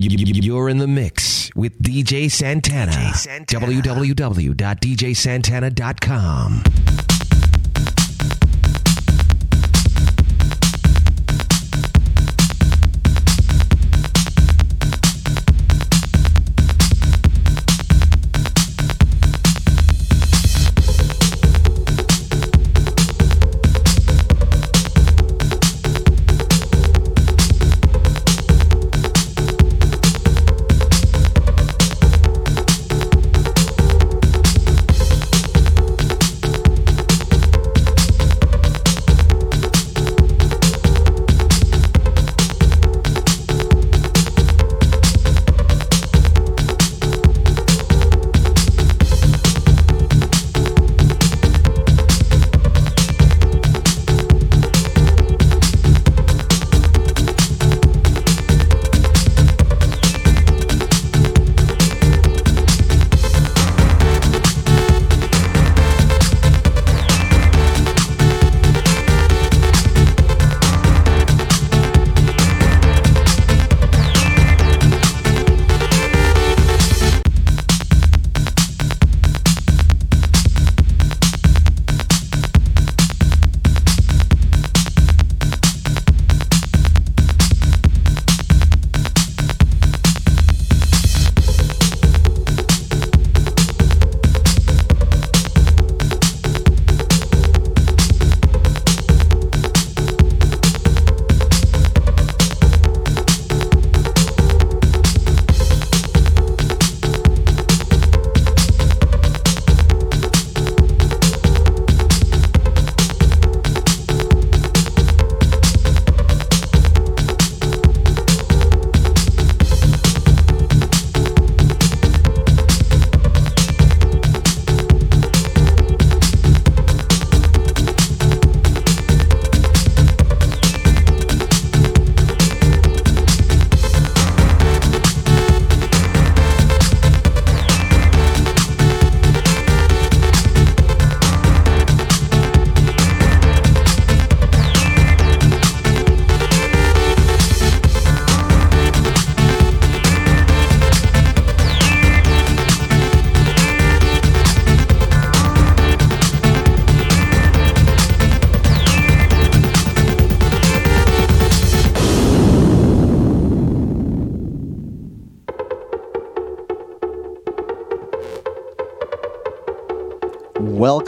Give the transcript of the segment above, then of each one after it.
You're in the mix with DJ Santana. DJ Santana. www.djsantana.com.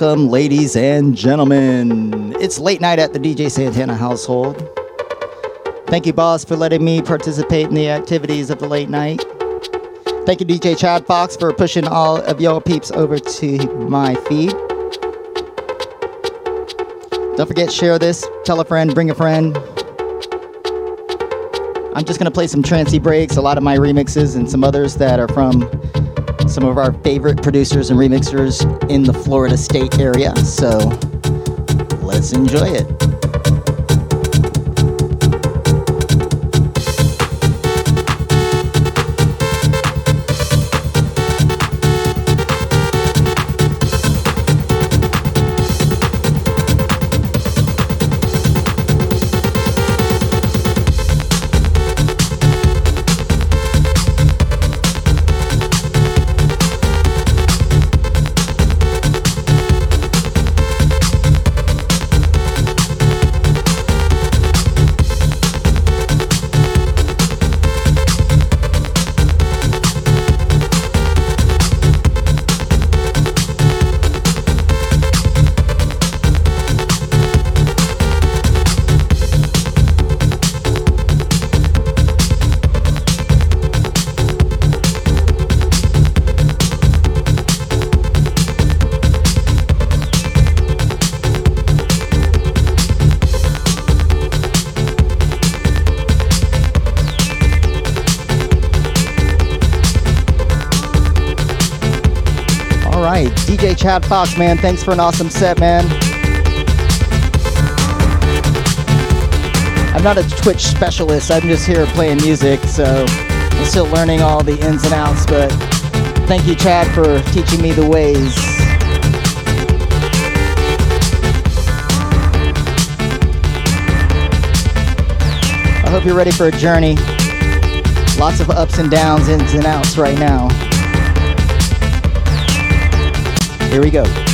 Welcome, ladies and gentlemen. It's late night at the DJ Santana household. Thank you, boss, for letting me participate in the activities of the late night. Thank you, DJ Chad Fox, for pushing all of y'all peeps over to my feed. Don't forget, share this, tell a friend, bring a friend. I'm just gonna play some trancey breaks, a lot of my remixes, and some others that are from some of our favorite producers and remixers in the Florida State area. So let's enjoy it. Chad Fox, man. Thanks for an awesome set, man. I'm not a Twitch specialist. I'm just here playing music, so I'm still learning all the ins and outs. But thank you, Chad, for teaching me the ways. I hope you're ready for a journey. Lots of ups and downs, ins and outs right now. Here we go.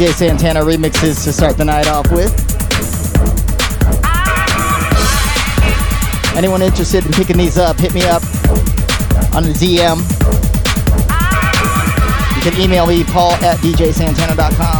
DJ Santana remixes to start the night off with. Anyone interested in picking these up, hit me up on the DM. You can email me, paul at djsantana.com.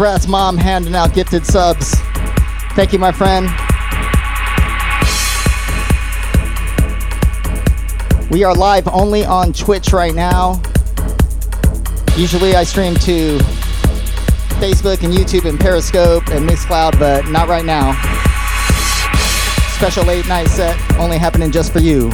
Brass Mom handing out gifted subs. Thank you, my friend. We are live only on Twitch right now. Usually I stream to Facebook and YouTube and Periscope and Mixcloud, but not right now. Special late night set only happening just for you.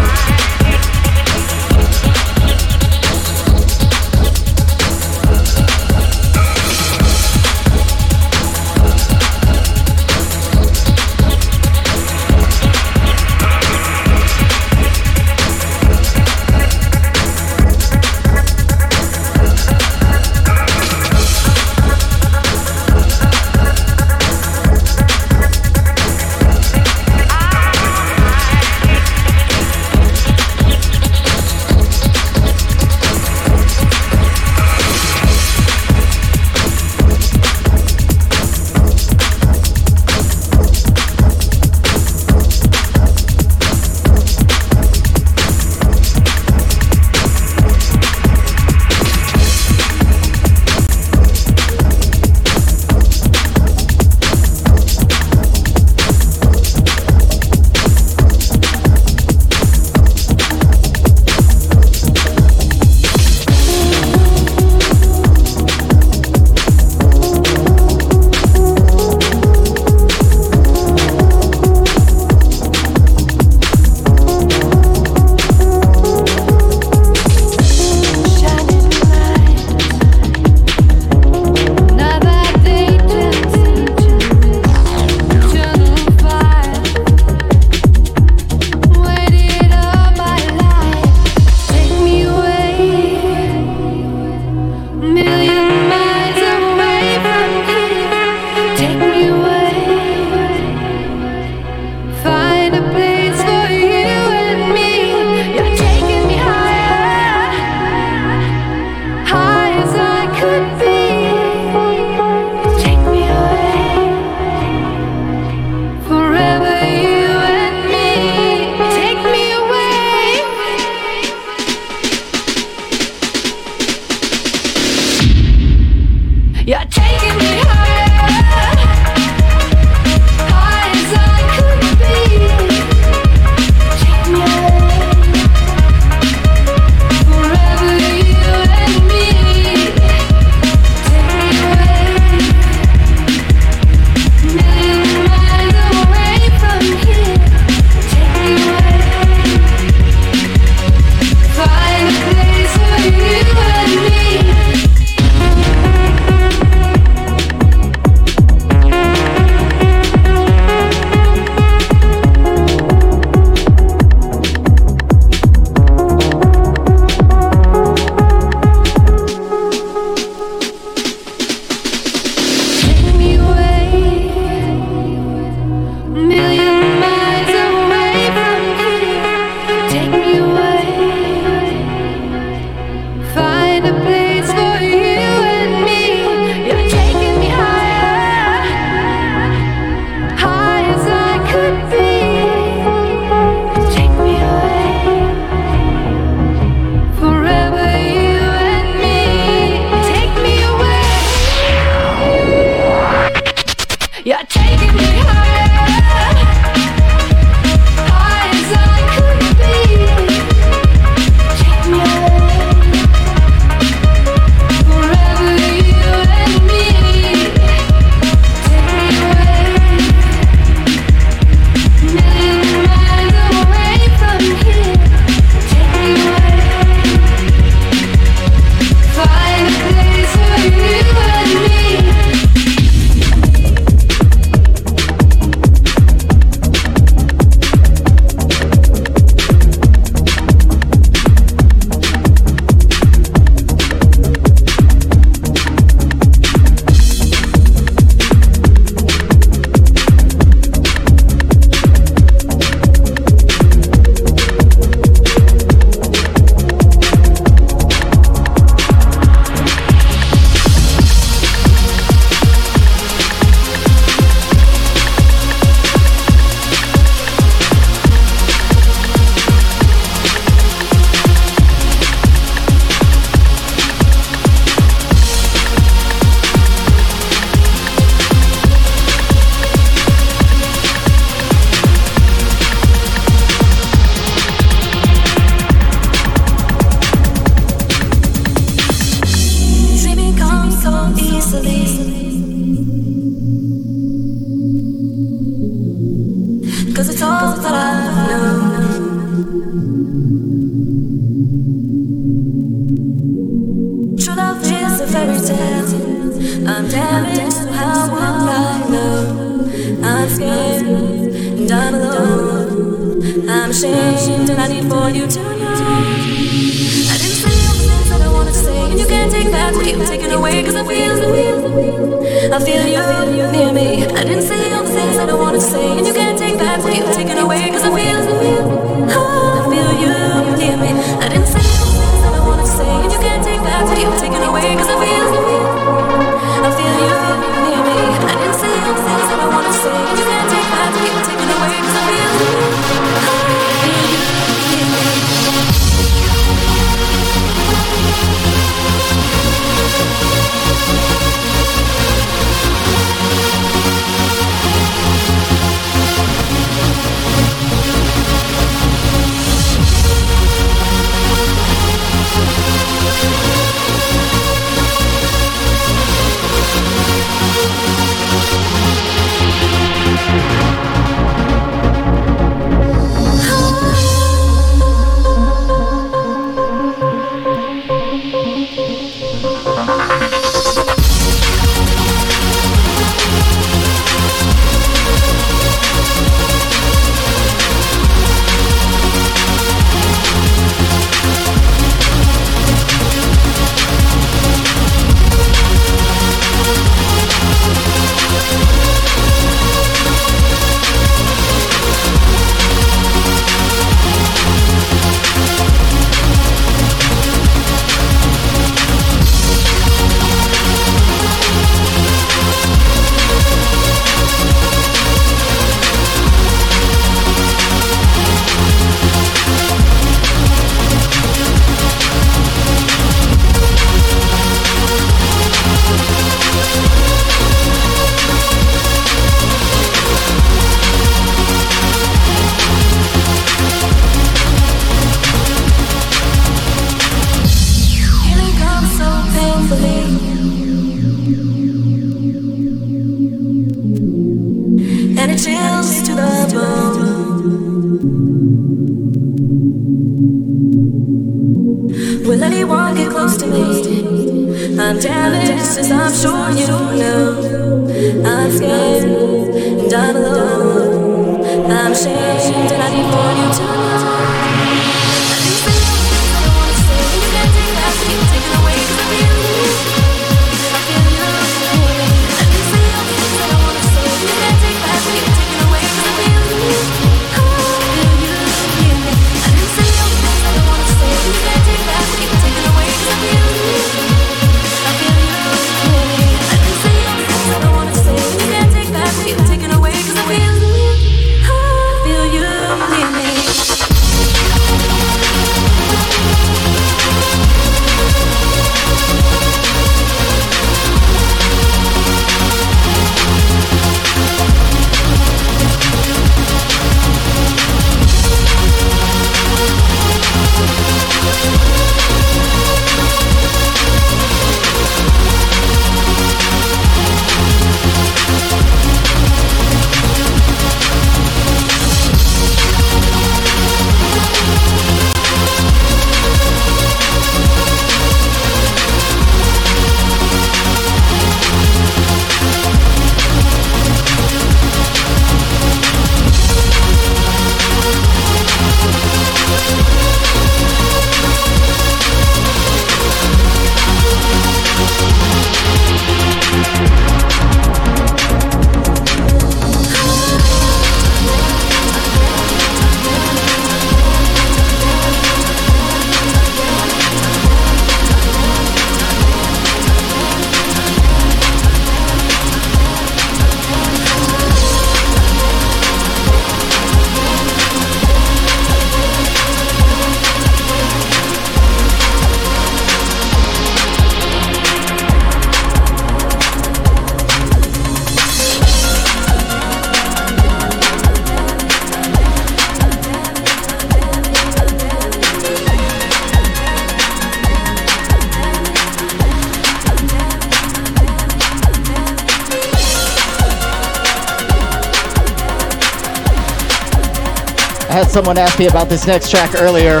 Someone asked me about this next track earlier.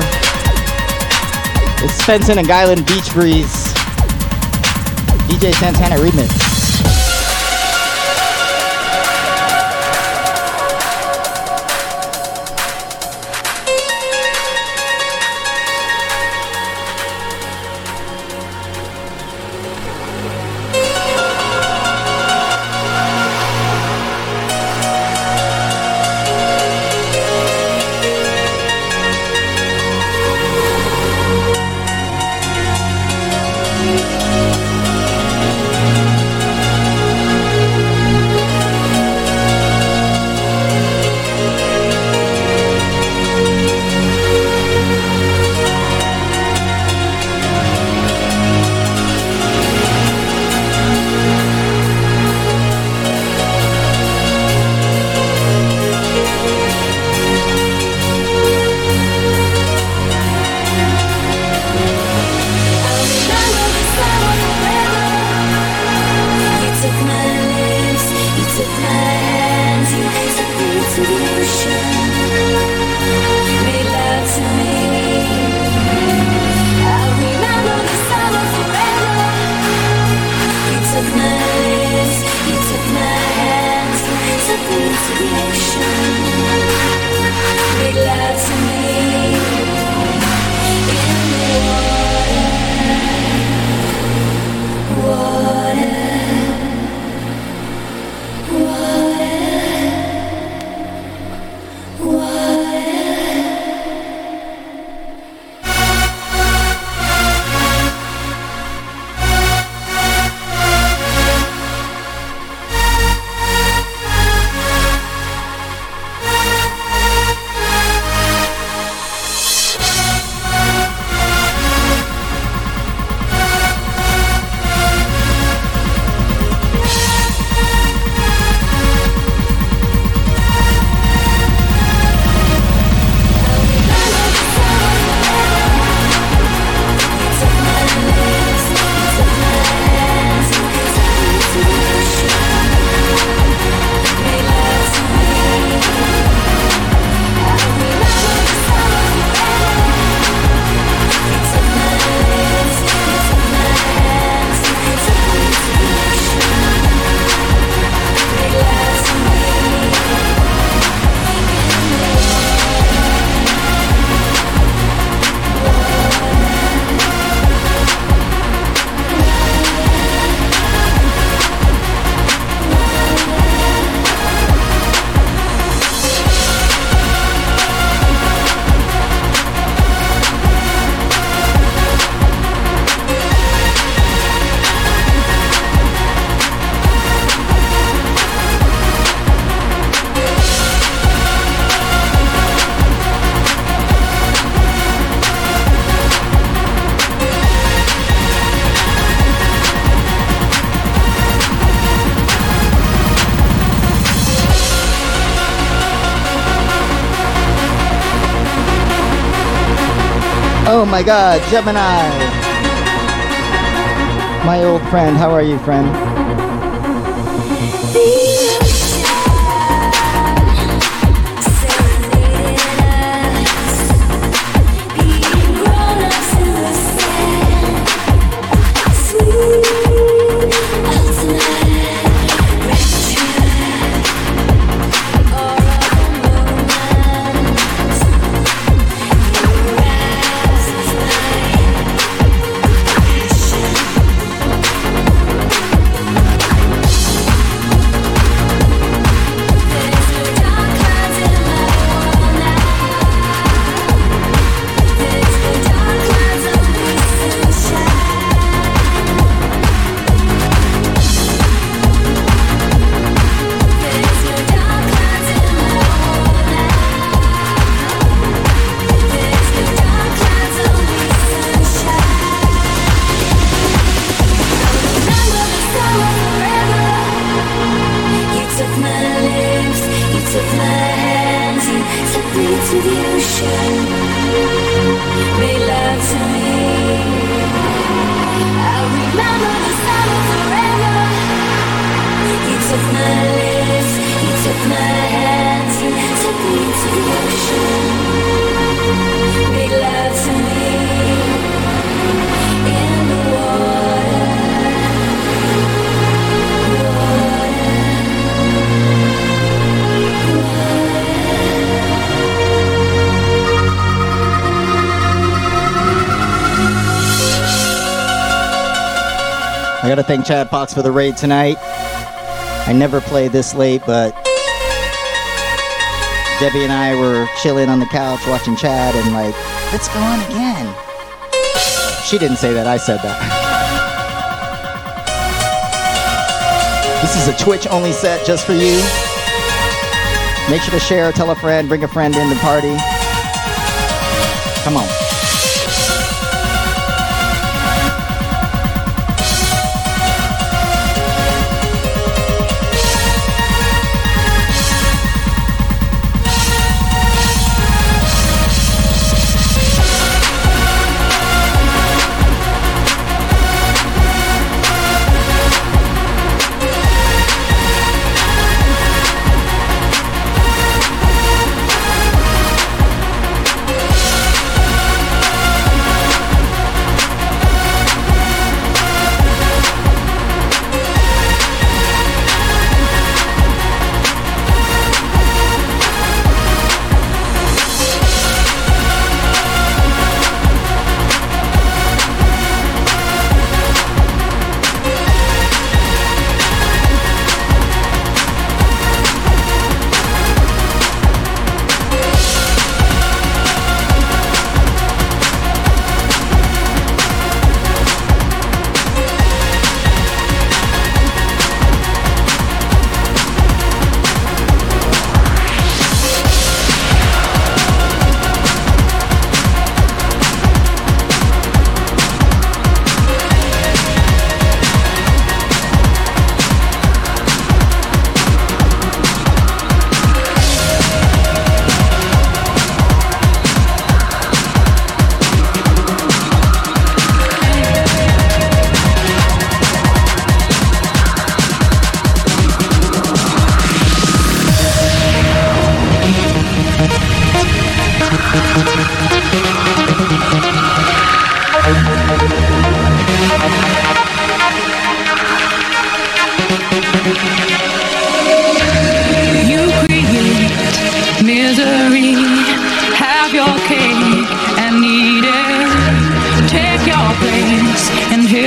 It's Fenton and Guyland Beach Breeze. DJ Santana remix. My God, Gemini. My old friend, how are you, friend? Thank Chad Pox for the raid tonight. I never play this late, but Debbie and I were chilling on the couch watching Chad and like, let's go on again. She didn't say that, I said that. This is a Twitch only set just for you. Make sure to share, tell a friend, bring a friend in the party. Come on.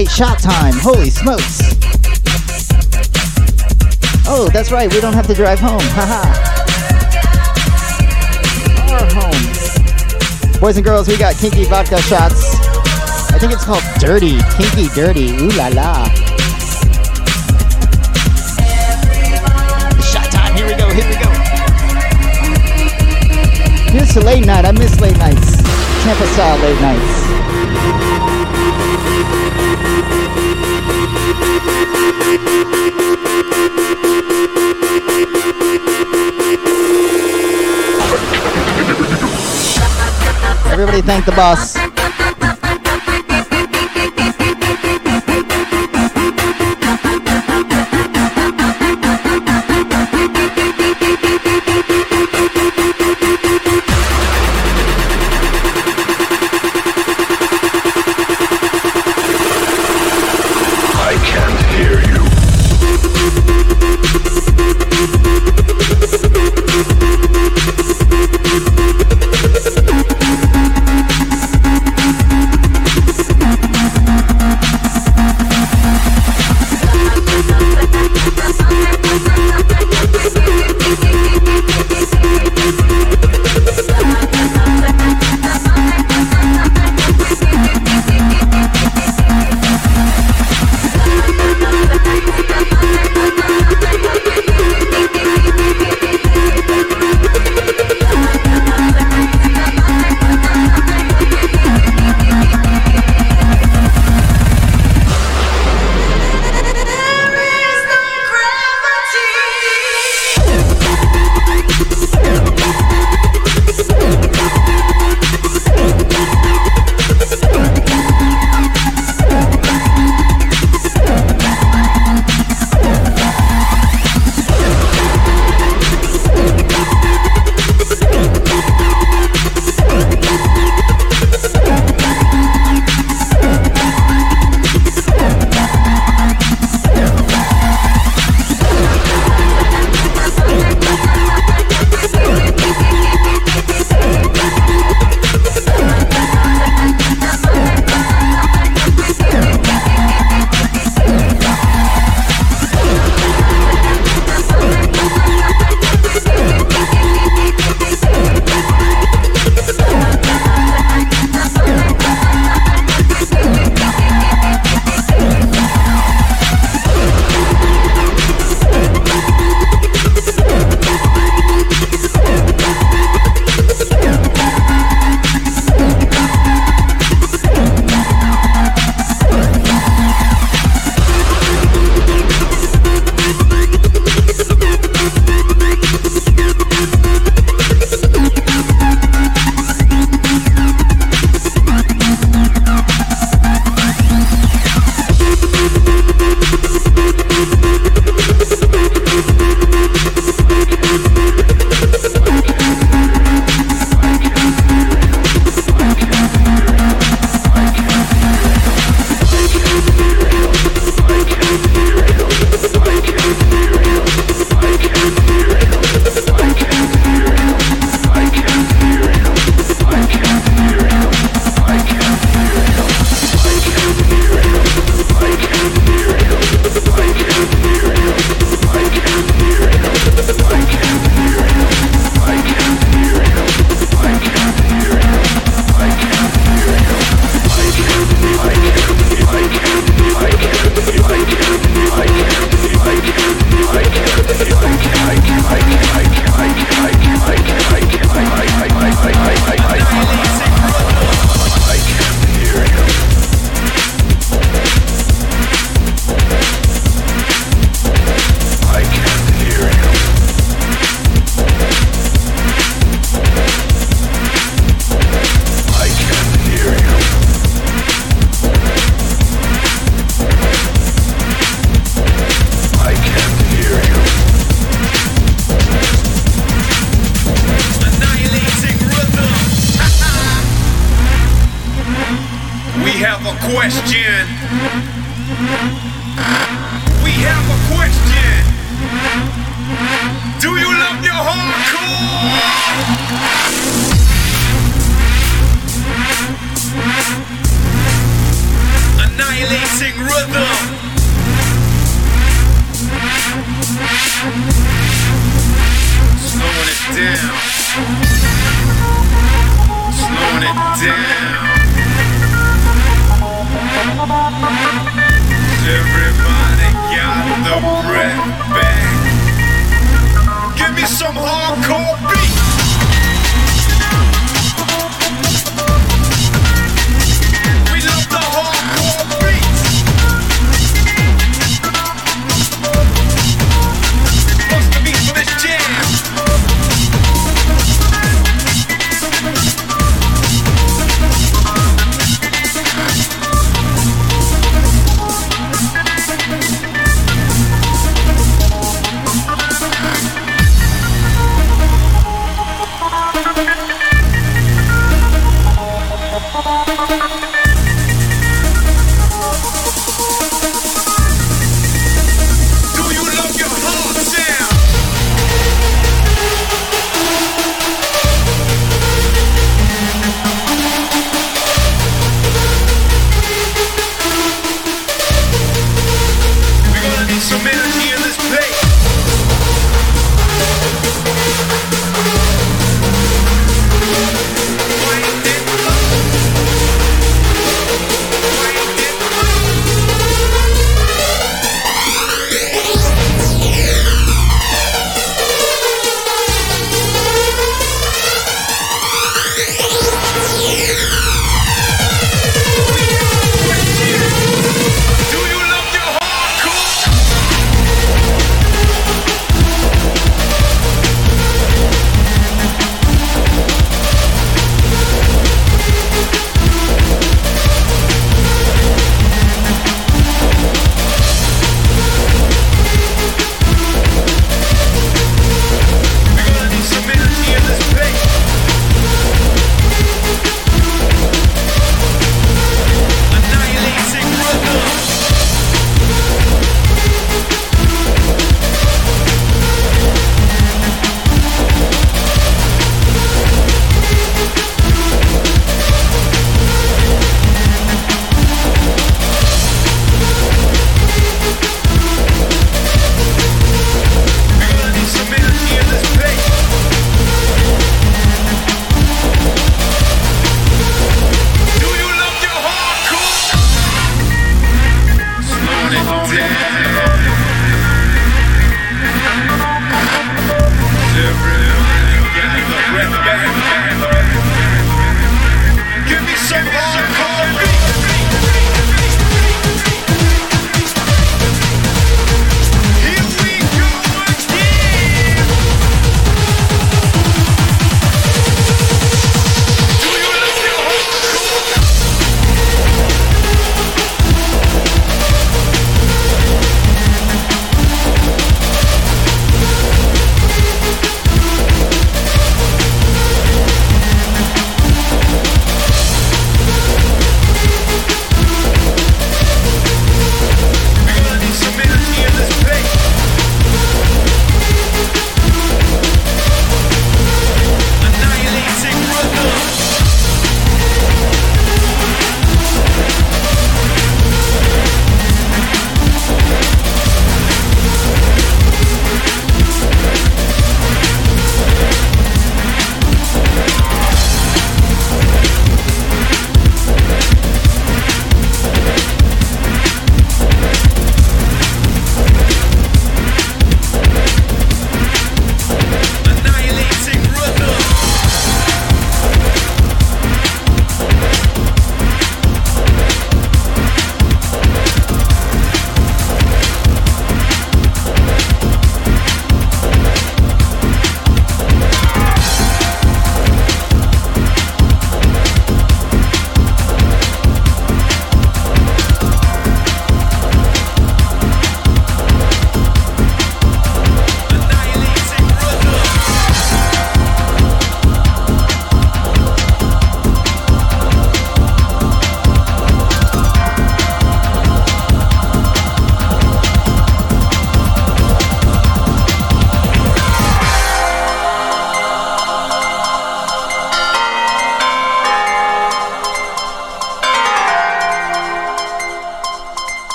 late shot time. Holy smokes. Oh, that's right. We don't have to drive home. Haha. Our home. Boys and girls, we got kinky vodka shots. I think it's called Dirty. Kinky Dirty. Ooh la la. Shot time. Here we go. Here we go. Here's to late night. I miss late nights. Tampa style late nights. Everybody thank the boss.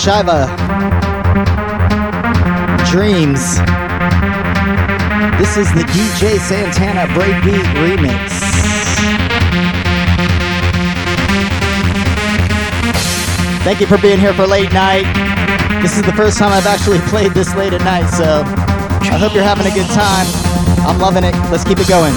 Shiva. Dreams. This is the DJ Santana Breakbeat Remix. Thank you for being here for late night. This is the first time I've actually played this late at night, so I hope you're having a good time. I'm loving it. Let's keep it going.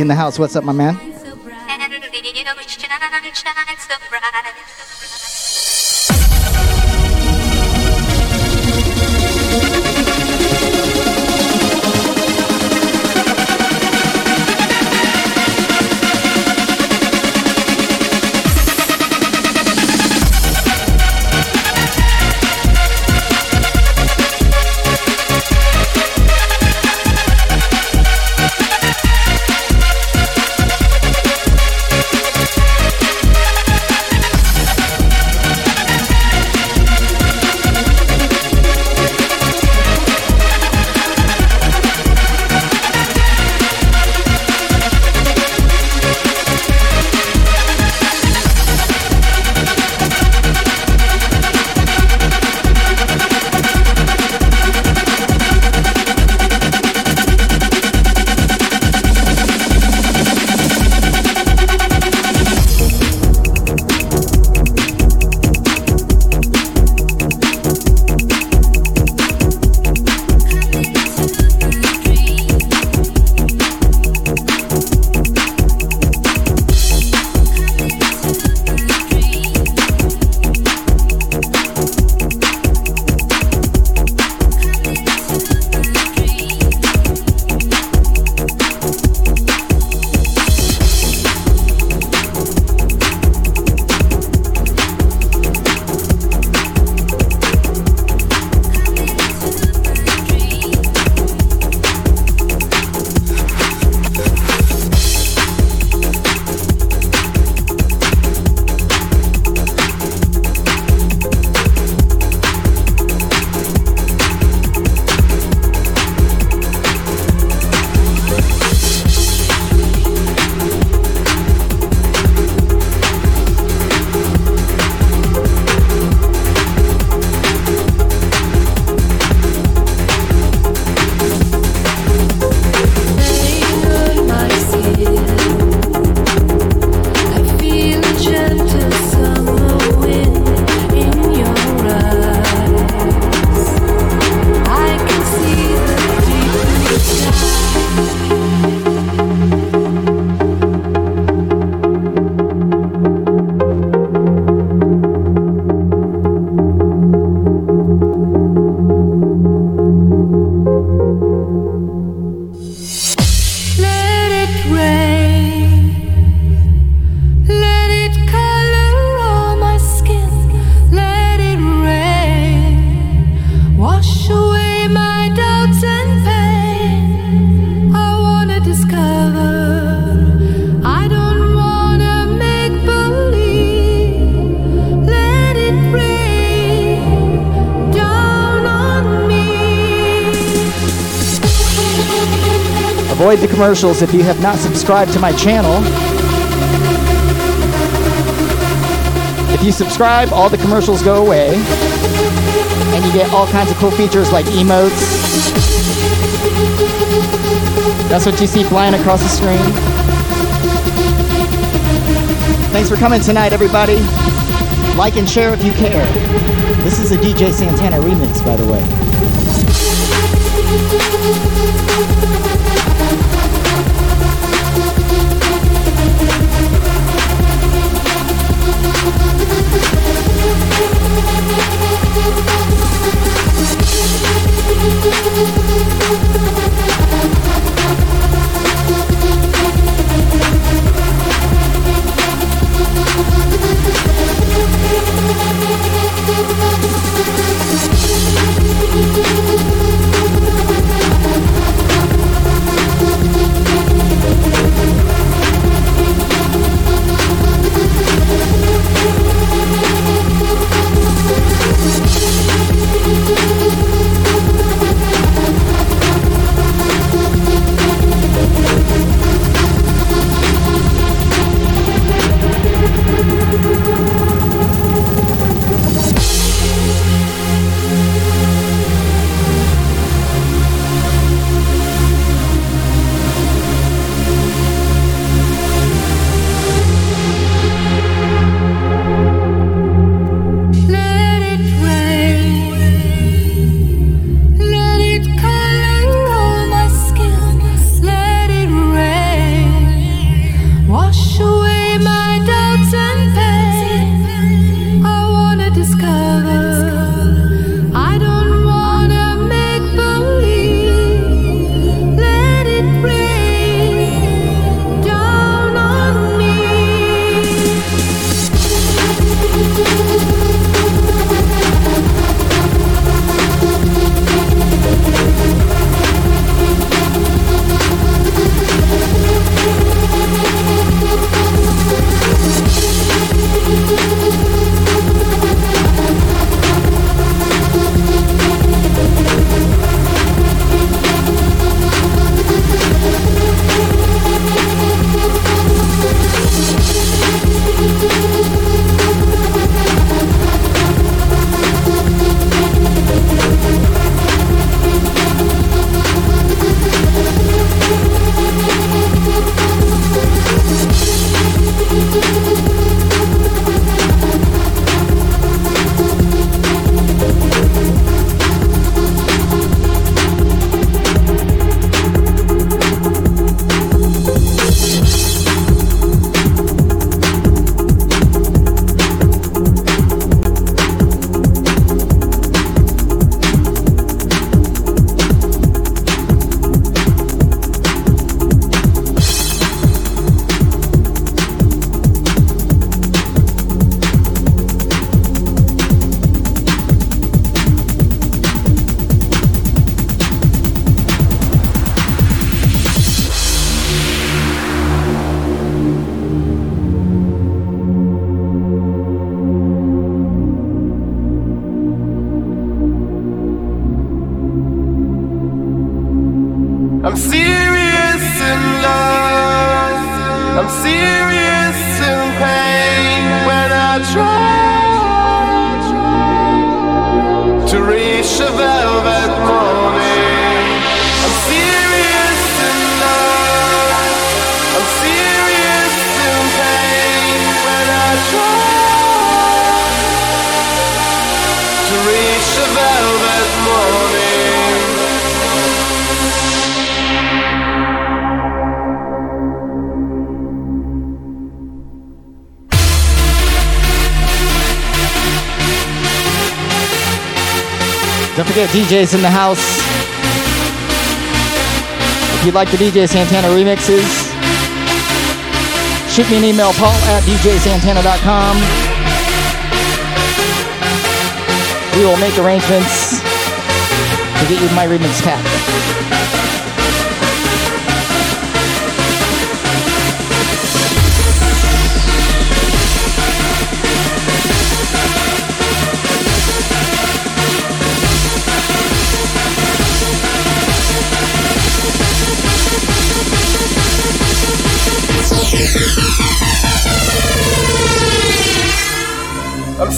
In the house. What's up, my man? Commercials if you have not subscribed to my channel. If you subscribe, all the commercials go away. And you get all kinds of cool features like emotes. That's what you see flying across the screen. Thanks for coming tonight, everybody. Like and share if you care. This is a DJ Santana remix, by the way. Thank DJs in the house. If you'd like the DJ Santana remixes, shoot me an email, paul at djsantana.com. We will make arrangements to get you my remix pack. I'm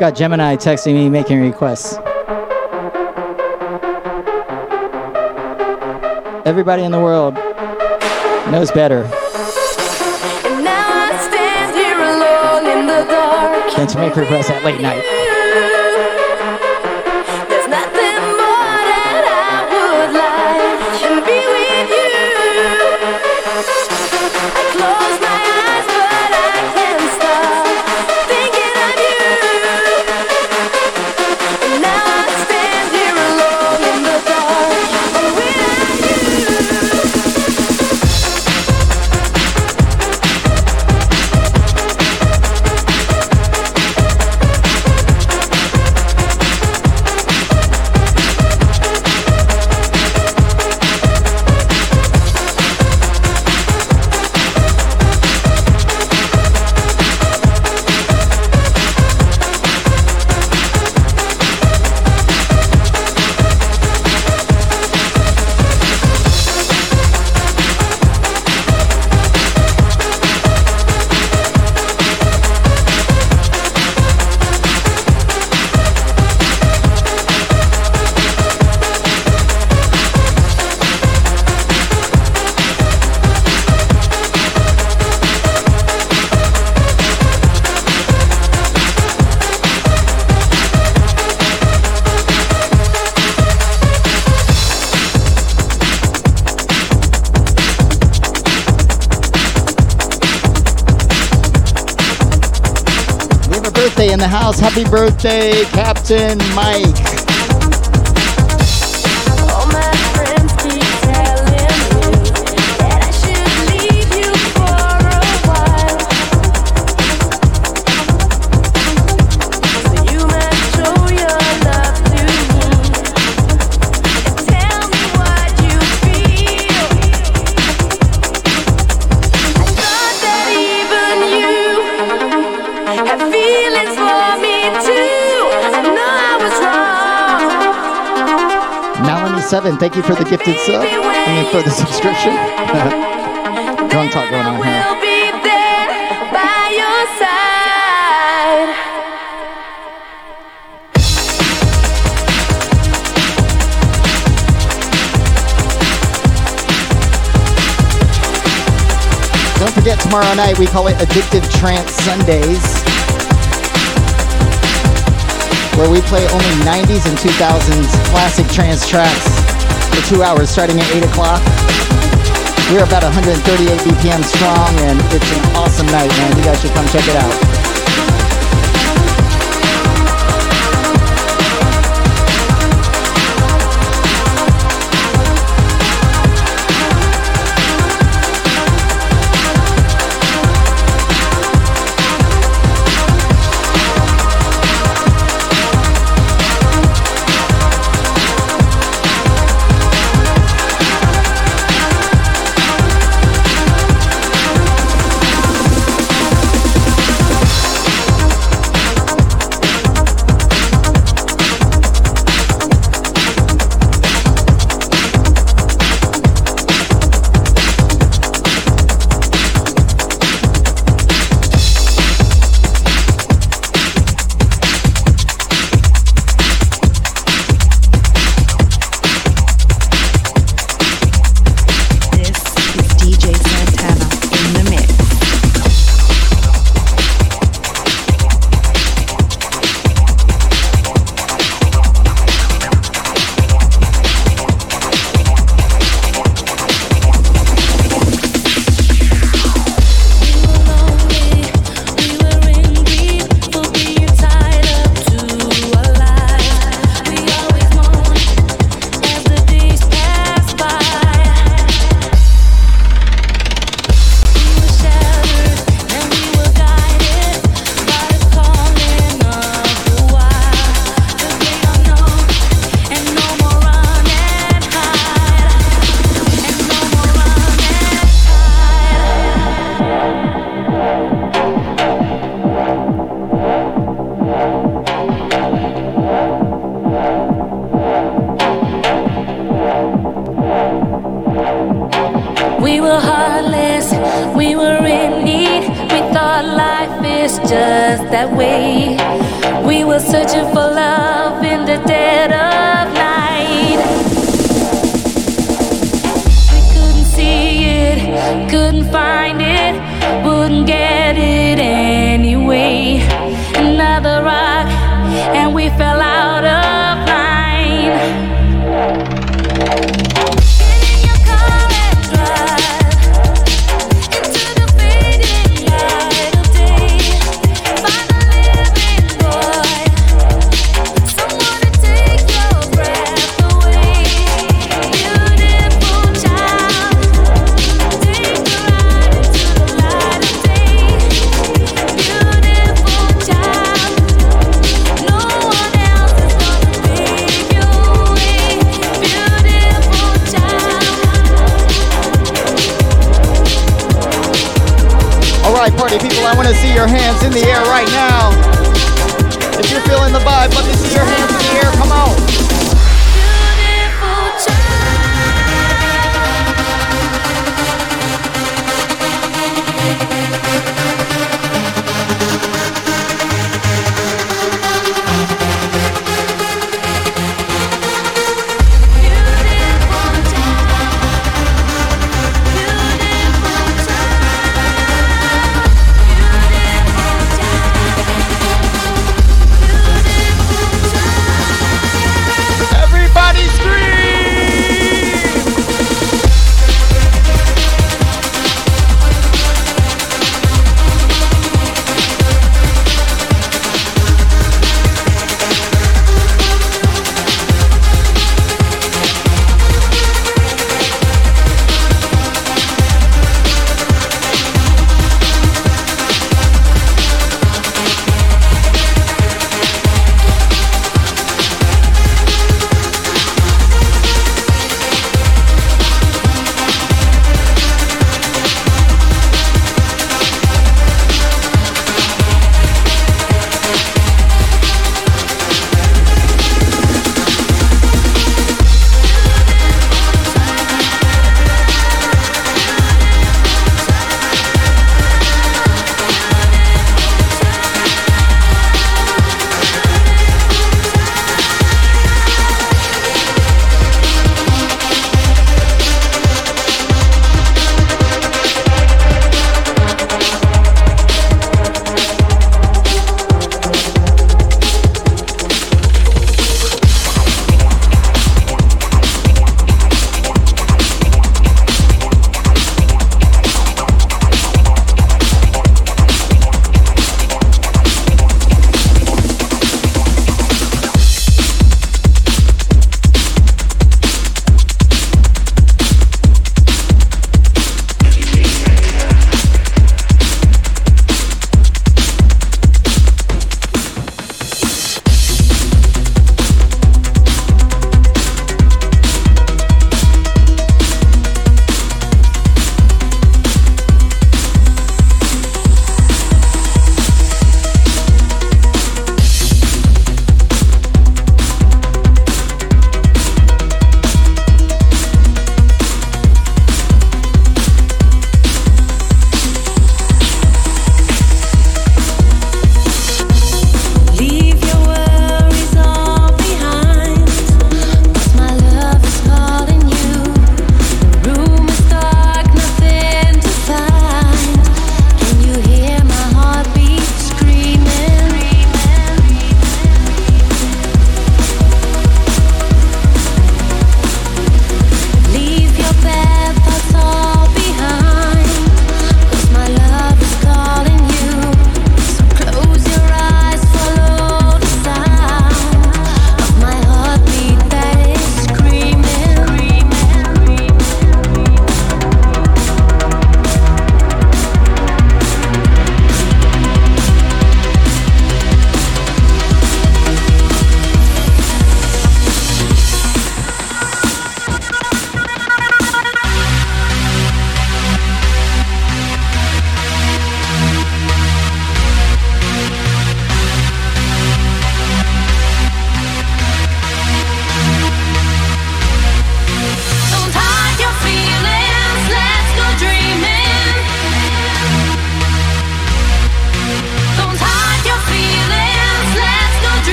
got Gemini texting me making requests. Everybody in the world knows better And now I stand here alone in the dark. than to make requests at late night. Happy birthday, Captain Mike. Thank you for the gifted sub. I mean, for the subscription. Drunk talk going on here. We'll be there by your side. Don't forget tomorrow night we call it Addictive Trance Sundays, where we play only 90s and 2000s classic trance tracks for two hours starting at 8 o'clock. We're about 138 BPM strong and it's an awesome night, man. You guys should come check it out.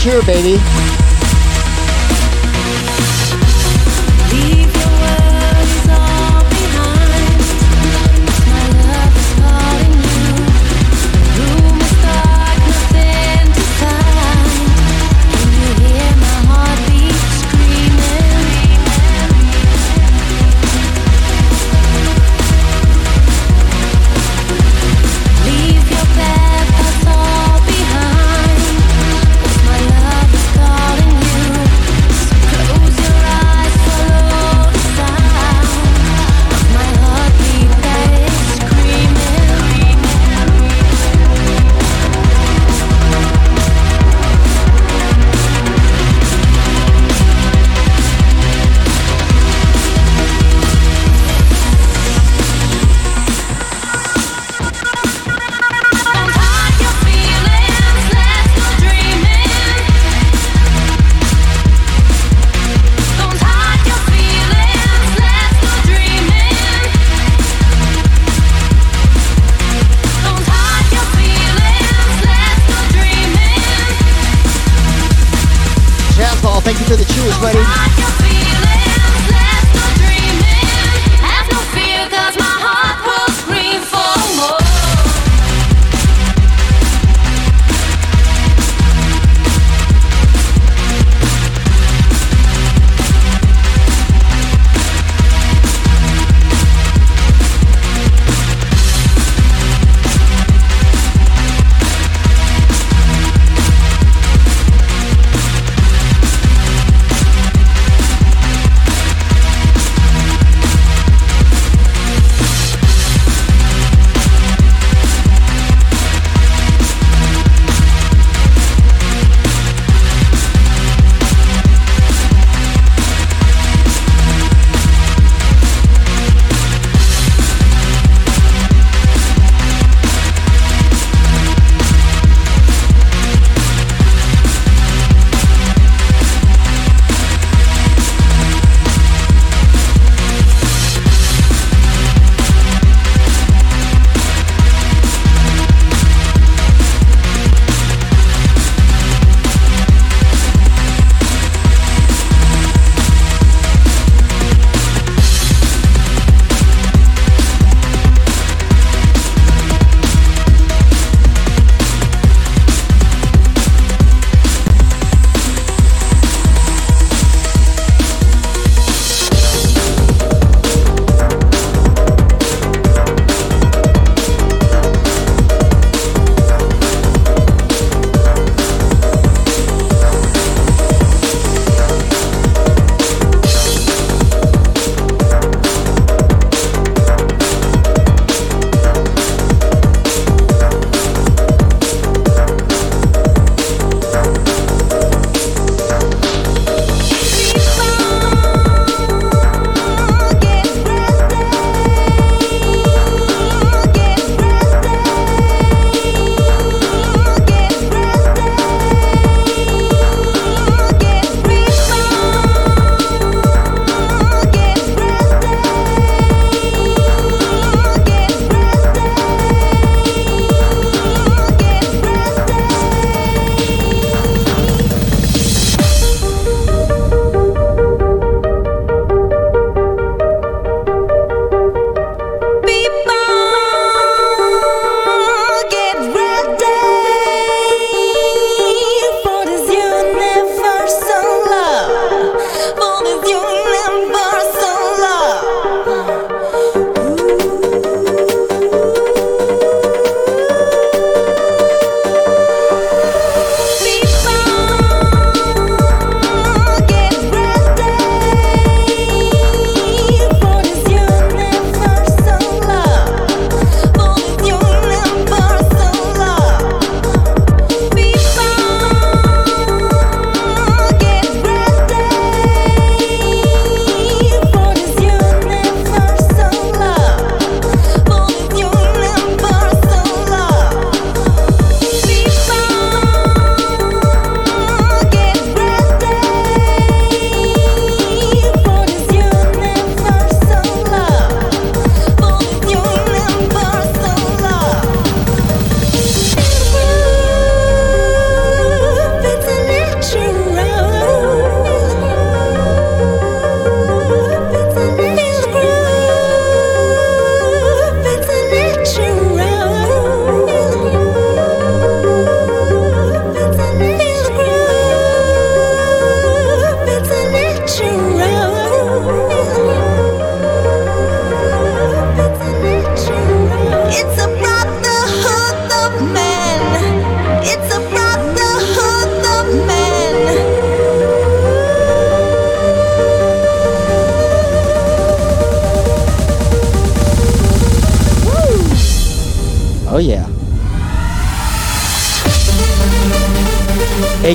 Cheer, baby.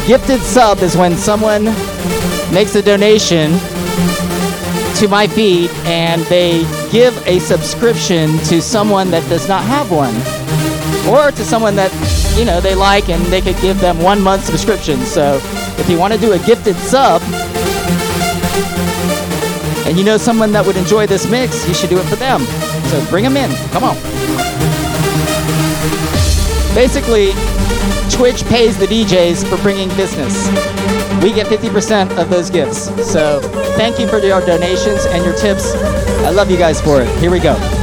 Gifted sub is when someone makes a donation to my feed and they give a subscription to someone that does not have one. Or to someone that you know they like and they could give them one month subscription. So if you want to do a gifted sub and you know someone that would enjoy this mix you should do it for them. So bring them in. Come on. Basically twitch pays the djs for bringing business. We get 50% of those gifts. So thank you for your donations and your tips. I love you guys for it. Here we go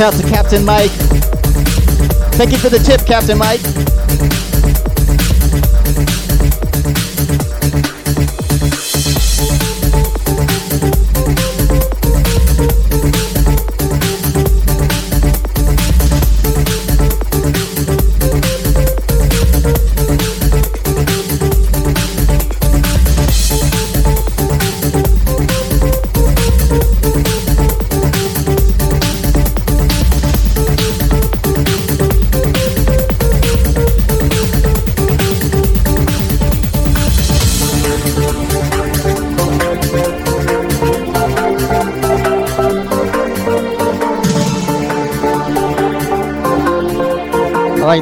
Out to Captain Mike. Thank you for the tip, Captain Mike.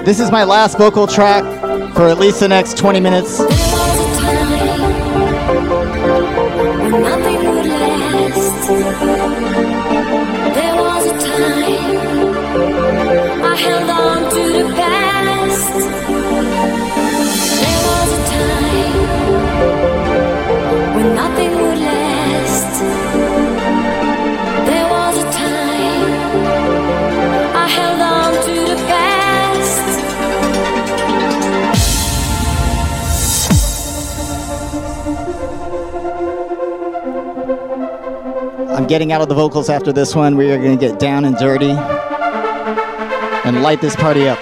This is my last vocal track for at least the next 20 minutes. Getting out of the vocals after this one. We are going to get down and dirty and light this party up.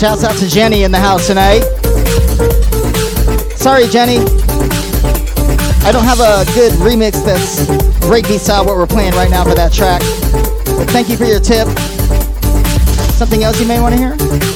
Shouts out to Jenny in the house tonight. Sorry, Jenny. I don't have a good remix that's breakbeat style what we're playing right now for that track. But thank you for your tip. Something else you may want to hear?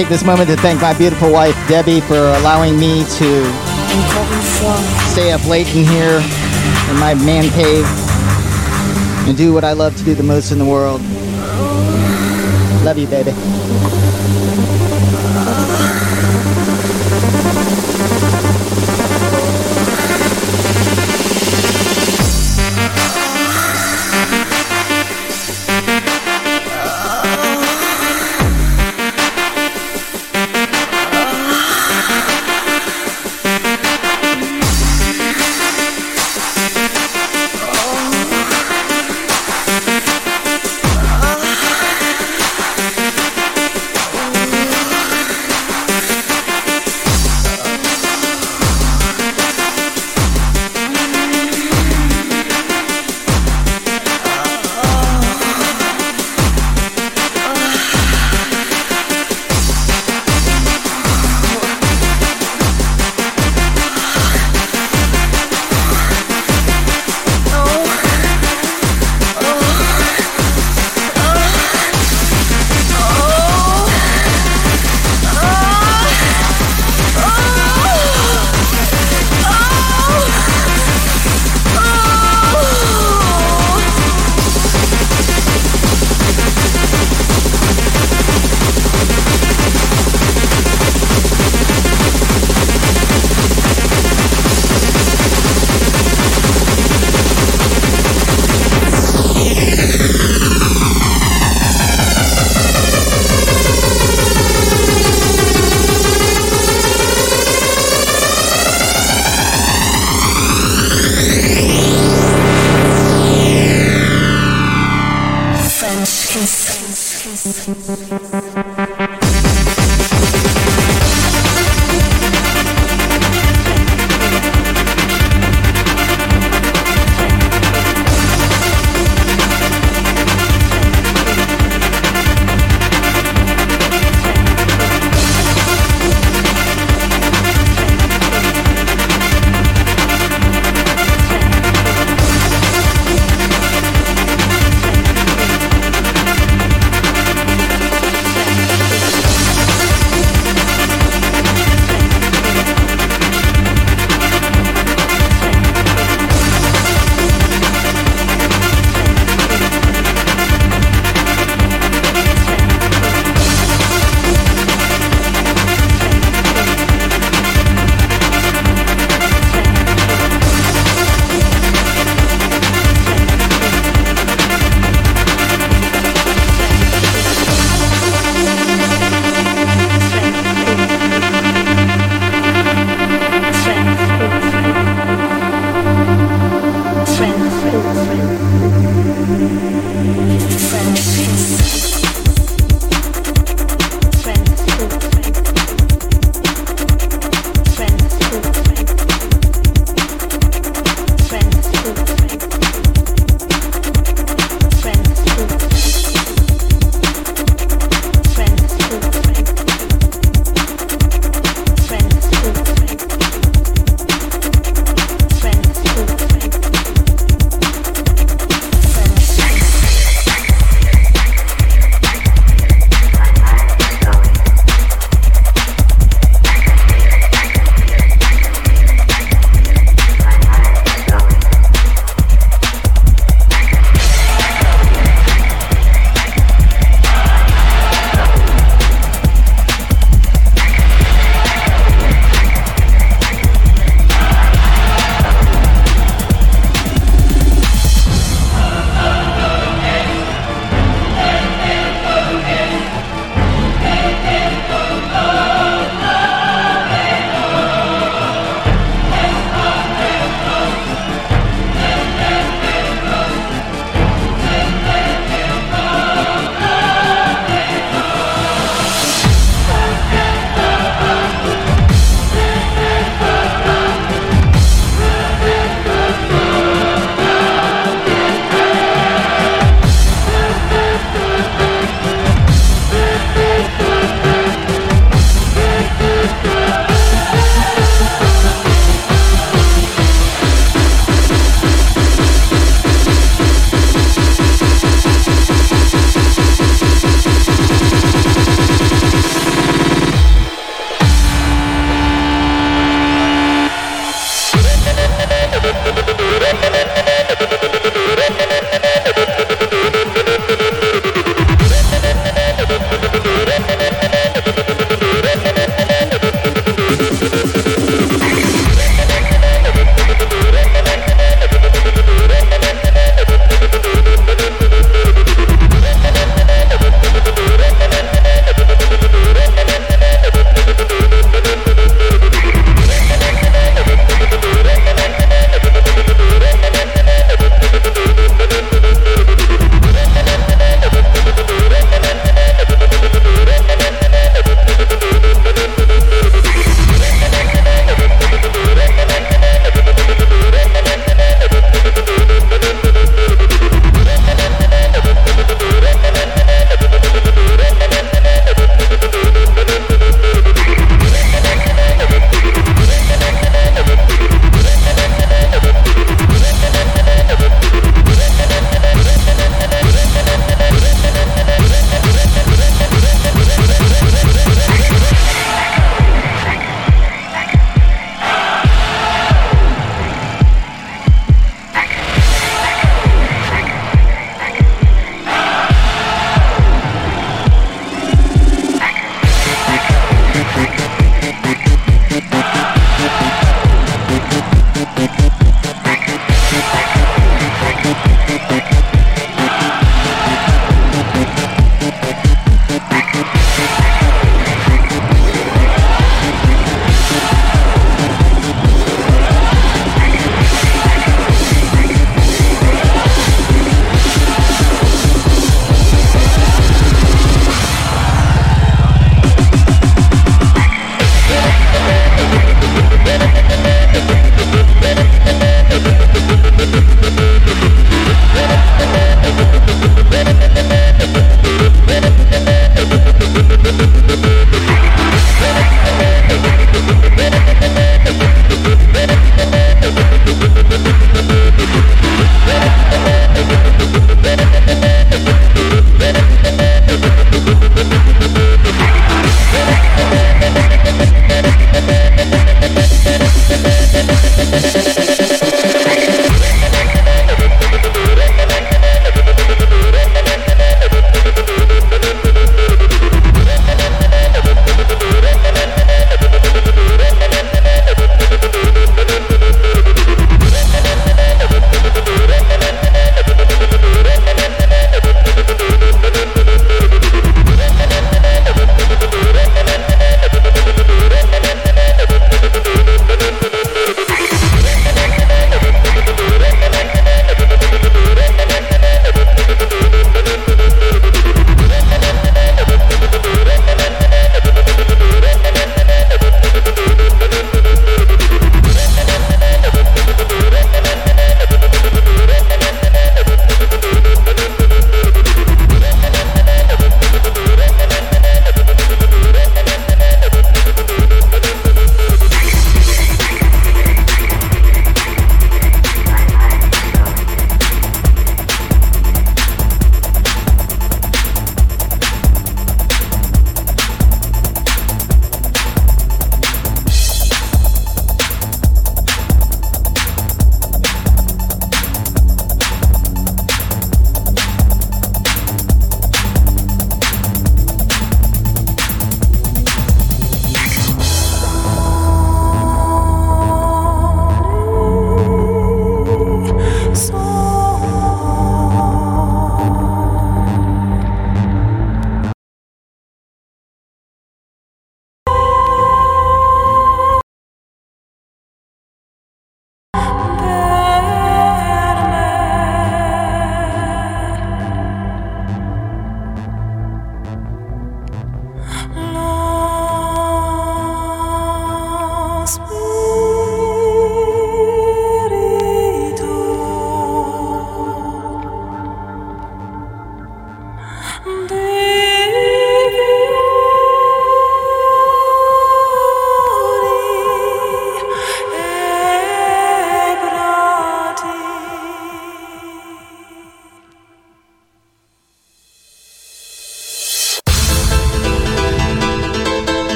Take this moment to thank my beautiful wife, Debbie, for allowing me to stay up late in here in my man cave and do what I love to do the most in the world. Love you, baby.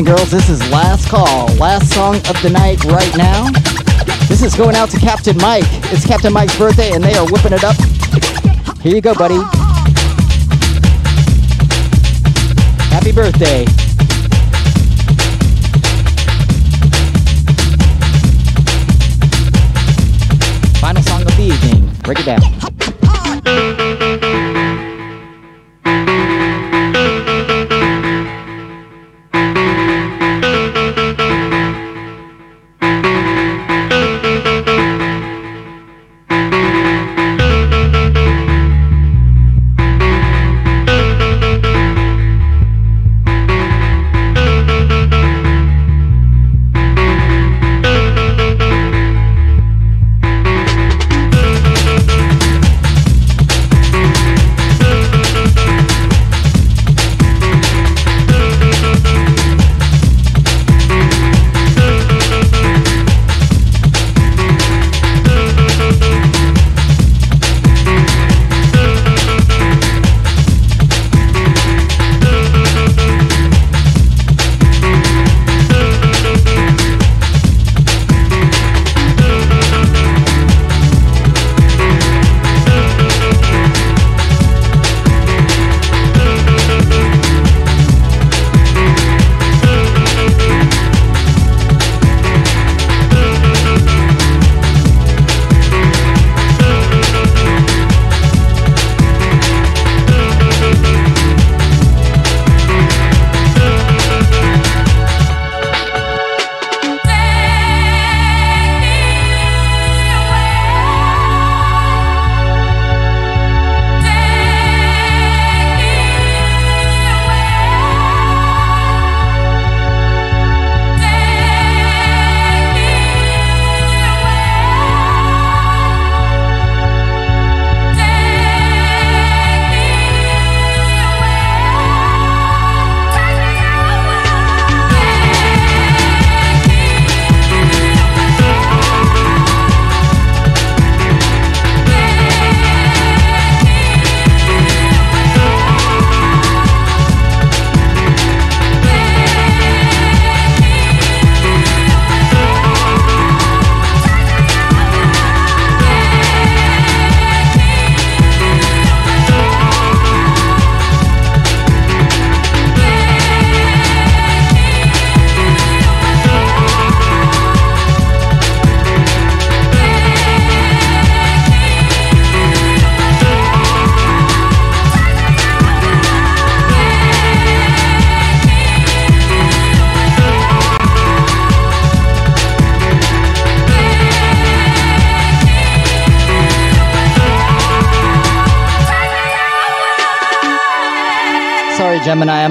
And girls, this is last call, last song of the night right now. This is going out to Captain Mike. It's Captain Mike's birthday, and they are whipping it up Here you go, buddy. Happy birthday. Final song of the evening. Break it down.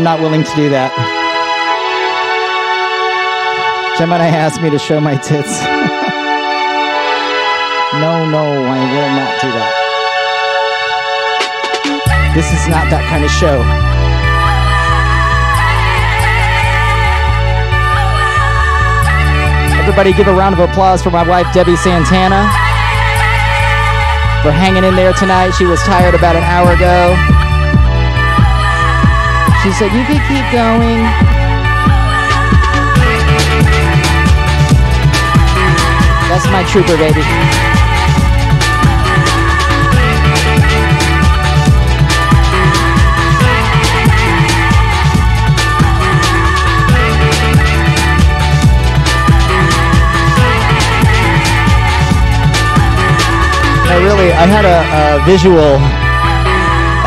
Not willing to do that. Gemini asked me to show my tits. no, no, I will not do that. This is not that kind of show. Everybody give a round of applause for my wife, Debbie Santana, for hanging in there tonight. She was tired about an hour ago. She said, You can keep going. That's my trooper, baby. No, really, I had a, a visual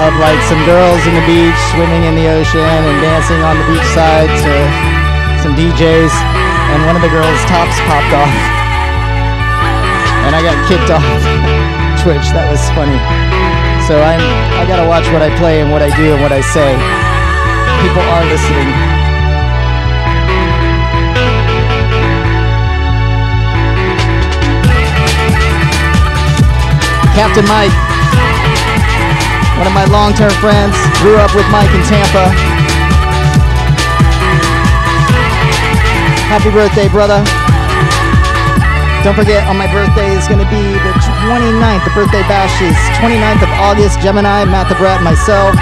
of like some girls in the beach swimming in the ocean and dancing on the beach side to some DJs, and one of the girls' tops popped off, and I got kicked off Twitch. That was funny. So I'm I gotta watch what I play and what I do and what I say. People are listening. Captain Mike, one of my long-term friends, grew up with Mike in Tampa. Happy birthday, brother. Don't forget, on my birthday is going to be the 29th. The birthday bash is 29th of August. Gemini, Matt the Brat, myself.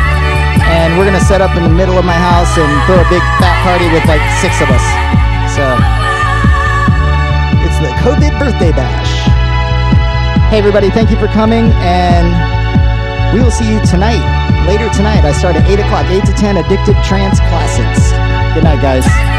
And we're going to set up in the middle of my house and throw a big fat party with like six of us. So, it's the COVID birthday bash. Hey, everybody, thank you for coming. And We will see you tonight, later tonight. I start at 8 o'clock, 8 to 10, Addictive Trance Classics. Good night, guys.